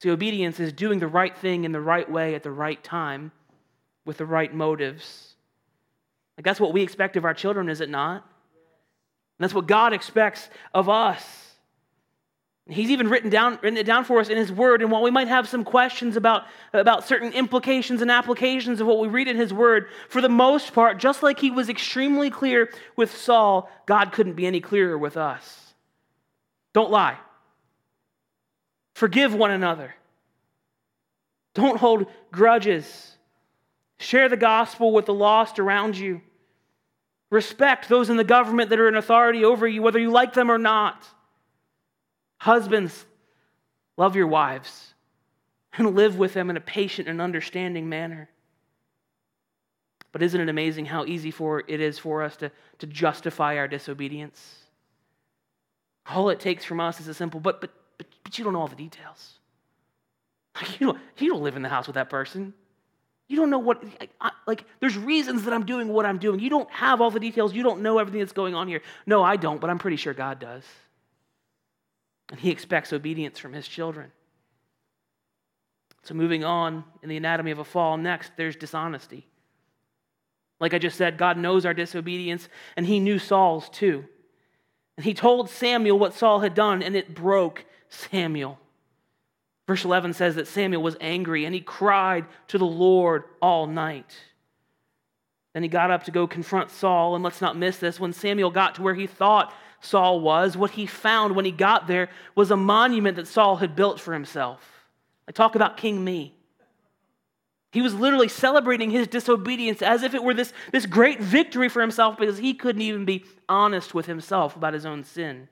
Speaker 1: See, obedience is doing the right thing in the right way at the right time with the right motives. Like that's what we expect of our children, is it not? And that's what God expects of us. He's even written, down, written it down for us in His Word. And while we might have some questions about, about certain implications and applications of what we read in His Word, for the most part, just like He was extremely clear with Saul, God couldn't be any clearer with us. Don't lie. Forgive one another. Don't hold grudges. Share the gospel with the lost around you. Respect those in the government that are in authority over you, whether you like them or not. Husbands, love your wives and live with them in a patient and understanding manner. But isn't it amazing how easy for it is for us to, to justify our disobedience? All it takes from us is a simple, but, but, but, but you don't know all the details. Like You don't, you don't live in the house with that person. You don't know what, I, like, there's reasons that I'm doing what I'm doing. You don't have all the details. You don't know everything that's going on here. No, I don't, but I'm pretty sure God does. And He expects obedience from His children. So, moving on in the anatomy of a fall, next, there's dishonesty. Like I just said, God knows our disobedience, and He knew Saul's too. And He told Samuel what Saul had done, and it broke Samuel. Verse 11 says that Samuel was angry and he cried to the Lord all night. Then he got up to go confront Saul. And let's not miss this. When Samuel got to where he thought Saul was, what he found when he got there was a monument that Saul had built for himself. I talk about King Me. He was literally celebrating his disobedience as if it were this, this great victory for himself because he couldn't even be honest with himself about his own sin.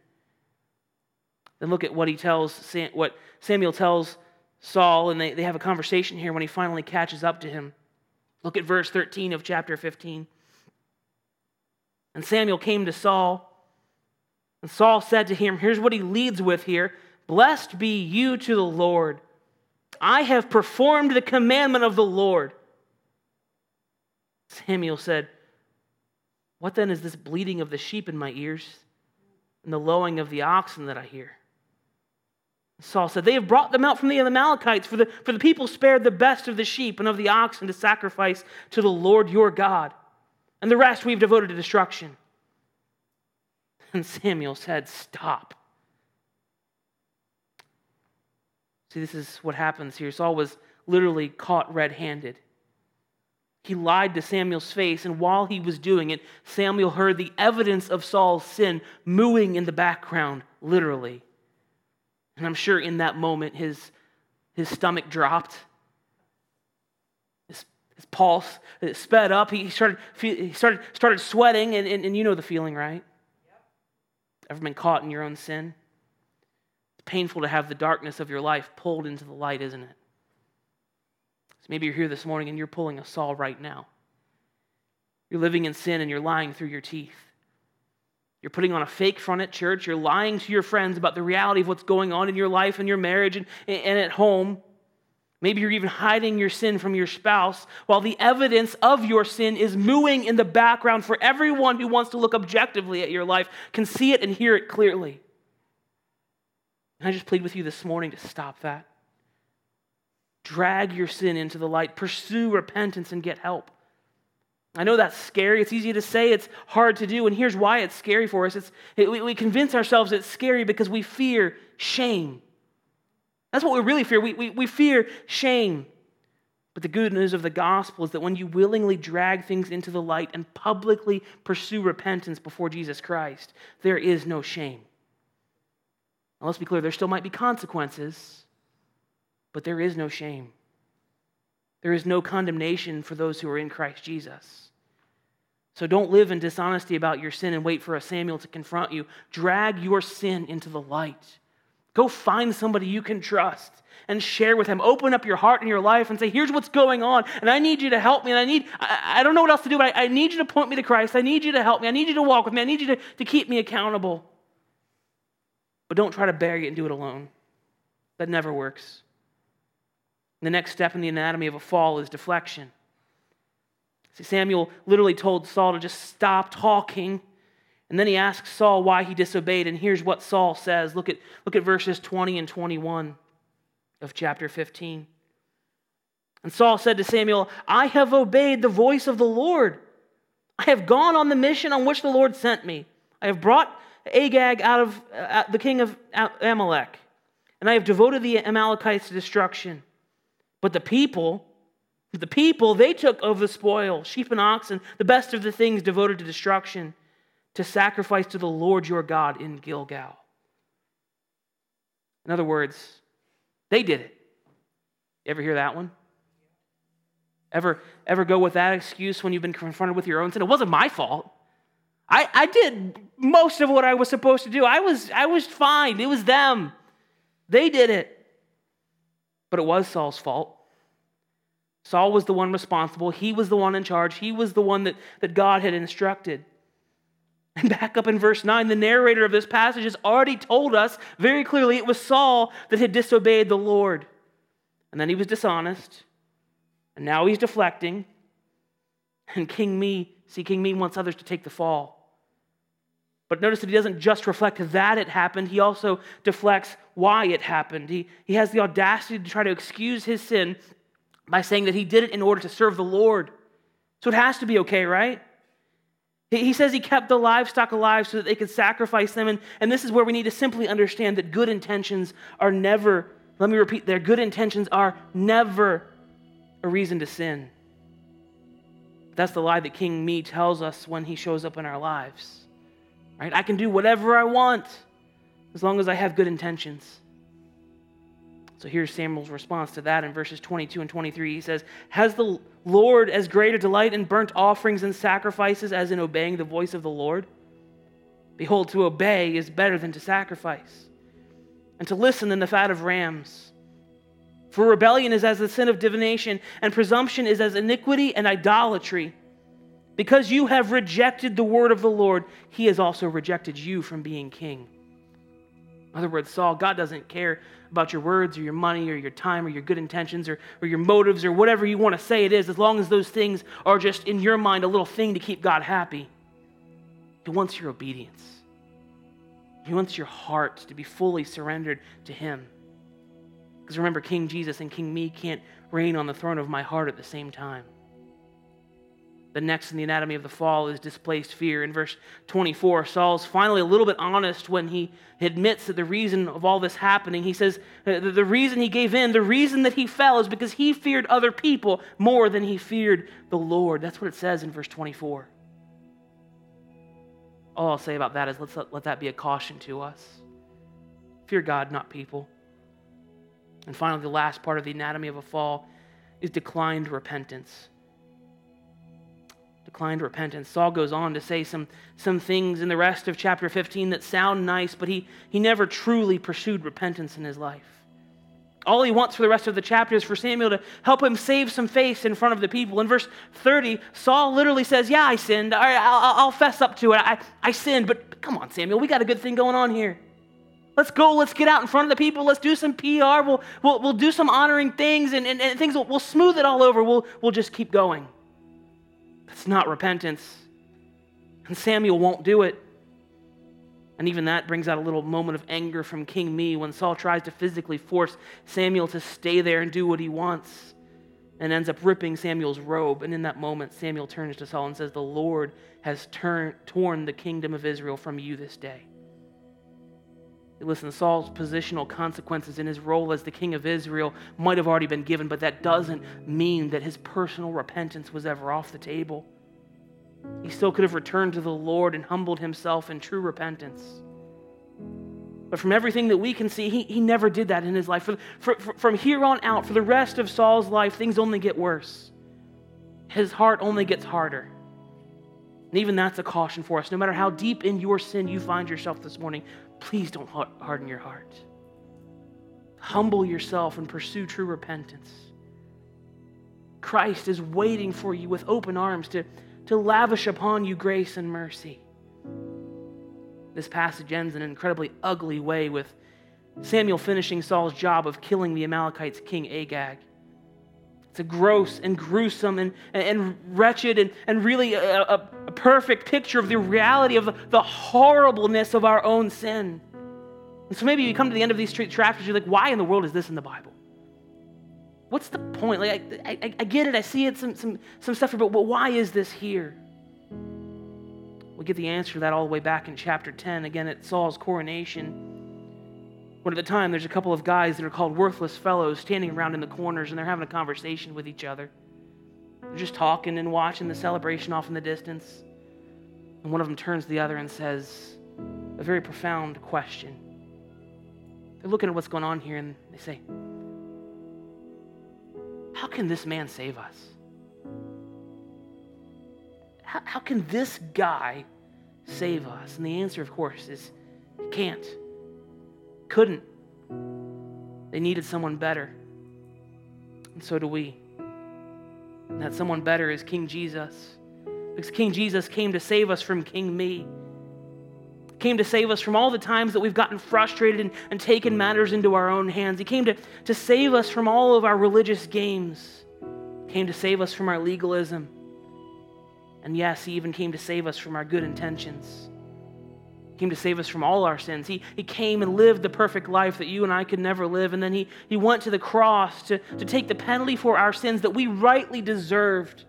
Speaker 1: Then look at what he tells, what Samuel tells Saul, and they, they have a conversation here when he finally catches up to him. Look at verse 13 of chapter 15. And Samuel came to Saul, and Saul said to him, Here's what he leads with here Blessed be you to the Lord. I have performed the commandment of the Lord. Samuel said, What then is this bleating of the sheep in my ears and the lowing of the oxen that I hear? Saul said, They have brought them out from the Amalekites, for the, for the people spared the best of the sheep and of the oxen to sacrifice to the Lord your God, and the rest we've devoted to destruction. And Samuel said, Stop. See, this is what happens here. Saul was literally caught red handed. He lied to Samuel's face, and while he was doing it, Samuel heard the evidence of Saul's sin mooing in the background, literally. And I'm sure in that moment his, his stomach dropped. His, his pulse sped up. He started, he started, started sweating, and, and, and you know the feeling, right? Yep. Ever been caught in your own sin? It's painful to have the darkness of your life pulled into the light, isn't it? So maybe you're here this morning and you're pulling a Saul right now. You're living in sin and you're lying through your teeth. You're putting on a fake front at church. You're lying to your friends about the reality of what's going on in your life and your marriage and, and at home. Maybe you're even hiding your sin from your spouse while the evidence of your sin is mooing in the background for everyone who wants to look objectively at your life can see it and hear it clearly. And I just plead with you this morning to stop that. Drag your sin into the light, pursue repentance, and get help. I know that's scary. It's easy to say, it's hard to do. And here's why it's scary for us it's, it, we, we convince ourselves it's scary because we fear shame. That's what we really fear. We, we, we fear shame. But the good news of the gospel is that when you willingly drag things into the light and publicly pursue repentance before Jesus Christ, there is no shame. Now, let's be clear, there still might be consequences, but there is no shame. There is no condemnation for those who are in Christ Jesus. So don't live in dishonesty about your sin and wait for a Samuel to confront you. Drag your sin into the light. Go find somebody you can trust and share with him. Open up your heart and your life and say, Here's what's going on, and I need you to help me. And I need, I, I don't know what else to do, but I, I, need you to point me to Christ. I need you to help me. I need you to walk with me. I need you to, to keep me accountable. But don't try to bury it and do it alone. That never works. The next step in the anatomy of a fall is deflection. See, Samuel literally told Saul to just stop talking. And then he asks Saul why he disobeyed. And here's what Saul says. Look at, look at verses 20 and 21 of chapter 15. And Saul said to Samuel, I have obeyed the voice of the Lord. I have gone on the mission on which the Lord sent me. I have brought Agag out of uh, the king of Amalek, and I have devoted the Amalekites to destruction. But the people, the people, they took of the spoil, sheep and oxen, the best of the things devoted to destruction, to sacrifice to the Lord your God in Gilgal. In other words, they did it. You ever hear that one? Ever, ever go with that excuse when you've been confronted with your own sin? It wasn't my fault. I, I did most of what I was supposed to do. I was, I was fine. It was them. They did it. But it was Saul's fault. Saul was the one responsible. He was the one in charge. He was the one that, that God had instructed. And back up in verse 9, the narrator of this passage has already told us very clearly it was Saul that had disobeyed the Lord. And then he was dishonest. And now he's deflecting. And King Me, see, King Me wants others to take the fall. But notice that he doesn't just reflect that it happened, he also deflects why it happened. He, he has the audacity to try to excuse his sin by saying that he did it in order to serve the Lord. So it has to be okay, right? He says he kept the livestock alive so that they could sacrifice them. And, and this is where we need to simply understand that good intentions are never, let me repeat their good intentions are never a reason to sin. That's the lie that King Me tells us when he shows up in our lives. Right? I can do whatever I want as long as I have good intentions. So here's Samuel's response to that in verses 22 and 23. He says, Has the Lord as great a delight in burnt offerings and sacrifices as in obeying the voice of the Lord? Behold, to obey is better than to sacrifice, and to listen than the fat of rams. For rebellion is as the sin of divination, and presumption is as iniquity and idolatry. Because you have rejected the word of the Lord, he has also rejected you from being king. In other words, Saul, God doesn't care about your words or your money or your time or your good intentions or, or your motives or whatever you want to say it is, as long as those things are just in your mind a little thing to keep God happy. He wants your obedience, He wants your heart to be fully surrendered to Him. Because remember, King Jesus and King Me can't reign on the throne of my heart at the same time. The next in the anatomy of the fall is displaced fear. In verse 24, Saul's finally a little bit honest when he admits that the reason of all this happening, he says, the reason he gave in, the reason that he fell is because he feared other people more than he feared the Lord. That's what it says in verse 24. All I'll say about that is let's let, let that be a caution to us. Fear God, not people. And finally, the last part of the anatomy of a fall is declined repentance declined repentance. Saul goes on to say some, some things in the rest of chapter 15 that sound nice, but he, he never truly pursued repentance in his life. All he wants for the rest of the chapter is for Samuel to help him save some face in front of the people. In verse 30, Saul literally says, Yeah, I sinned. All right, I'll, I'll fess up to it. I, I sinned, but come on, Samuel, we got a good thing going on here. Let's go. Let's get out in front of the people. Let's do some PR. We'll, we'll, we'll do some honoring things and, and, and things. We'll, we'll smooth it all over. We'll, we'll just keep going. That's not repentance. And Samuel won't do it. And even that brings out a little moment of anger from King Me when Saul tries to physically force Samuel to stay there and do what he wants and ends up ripping Samuel's robe. And in that moment, Samuel turns to Saul and says, The Lord has turn, torn the kingdom of Israel from you this day. Listen, Saul's positional consequences in his role as the king of Israel might have already been given, but that doesn't mean that his personal repentance was ever off the table. He still could have returned to the Lord and humbled himself in true repentance. But from everything that we can see, he, he never did that in his life. For, for, for, from here on out, for the rest of Saul's life, things only get worse. His heart only gets harder. And even that's a caution for us. No matter how deep in your sin you find yourself this morning, please don't harden your heart. Humble yourself and pursue true repentance. Christ is waiting for you with open arms to, to lavish upon you grace and mercy. This passage ends in an incredibly ugly way with Samuel finishing Saul's job of killing the Amalekites' king Agag. It's a gross and gruesome and, and wretched and, and really a, a, a perfect picture of the reality of the, horribleness of our own sin. And so maybe you come to the end of these chapters, you're like, why in the world is this in the Bible? What's the point? Like, I, I, I get it, I see it, some, some, some stuff, but, but why is this here? We get the answer to that all the way back in chapter 10, again at Saul's coronation. When at the time there's a couple of guys that are called worthless fellows standing around in the corners and they're having a conversation with each other. They're just talking and watching the celebration off in the distance. And one of them turns to the other and says a very profound question. They're looking at what's going on here and they say, How can this man save us? How, how can this guy save us? And the answer, of course, is he can't. Couldn't. They needed someone better. And so do we. And that someone better is King Jesus. Because King Jesus came to save us from King me. Came to save us from all the times that we've gotten frustrated and, and taken matters into our own hands. He came to, to save us from all of our religious games. Came to save us from our legalism. And yes, He even came to save us from our good intentions came to save us from all our sins. He, he came and lived the perfect life that you and I could never live. And then he, he went to the cross to, to take the penalty for our sins that we rightly deserved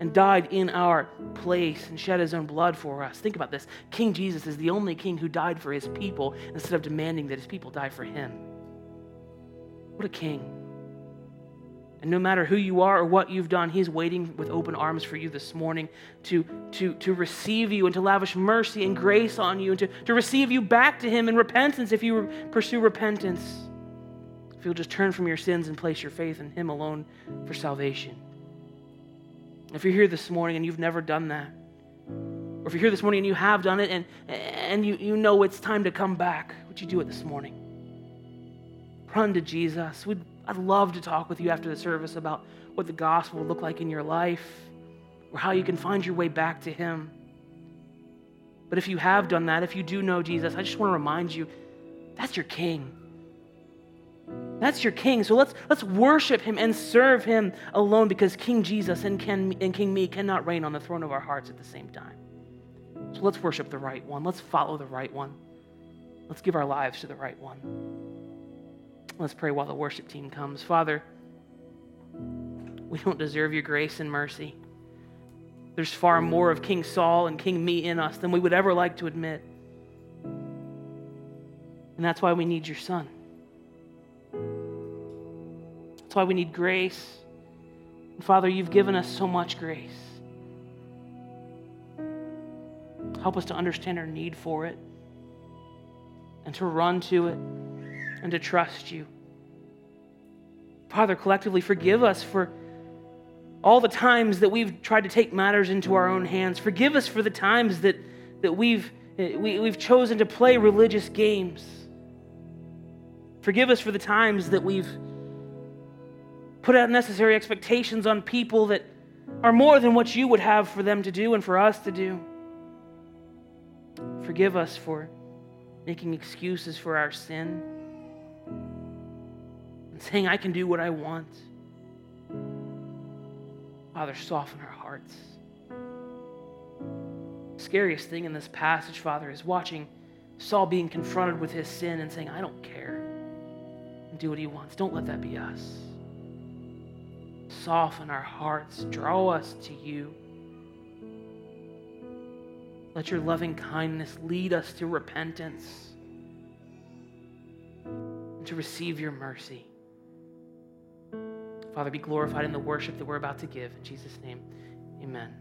Speaker 1: and died in our place and shed his own blood for us. Think about this King Jesus is the only king who died for his people instead of demanding that his people die for him. What a king. And no matter who you are or what you've done, He's waiting with open arms for you this morning to, to, to receive you and to lavish mercy and grace on you and to, to receive you back to Him in repentance if you pursue repentance. If you'll just turn from your sins and place your faith in Him alone for salvation. If you're here this morning and you've never done that, or if you're here this morning and you have done it and, and you, you know it's time to come back, would you do it this morning? Run to Jesus. We'd I'd love to talk with you after the service about what the gospel would look like in your life or how you can find your way back to Him. But if you have done that, if you do know Jesus, I just want to remind you that's your King. That's your King. So let's, let's worship Him and serve Him alone because King Jesus and, and King me cannot reign on the throne of our hearts at the same time. So let's worship the right one. Let's follow the right one. Let's give our lives to the right one. Let's pray while the worship team comes. Father, we don't deserve your grace and mercy. There's far more of King Saul and King me in us than we would ever like to admit. And that's why we need your son. That's why we need grace. And Father, you've given us so much grace. Help us to understand our need for it and to run to it and to trust you. Father, collectively forgive us for all the times that we've tried to take matters into our own hands. Forgive us for the times that, that we've, eh, we, we've chosen to play religious games. Forgive us for the times that we've put out necessary expectations on people that are more than what you would have for them to do and for us to do. Forgive us for making excuses for our sin saying, I can do what I want. Father, soften our hearts. The scariest thing in this passage, Father, is watching Saul being confronted with his sin and saying, I don't care. And do what he wants. Don't let that be us. Soften our hearts, draw us to you. Let your loving kindness lead us to repentance and to receive your mercy. Father, be glorified in the worship that we're about to give. In Jesus' name, amen.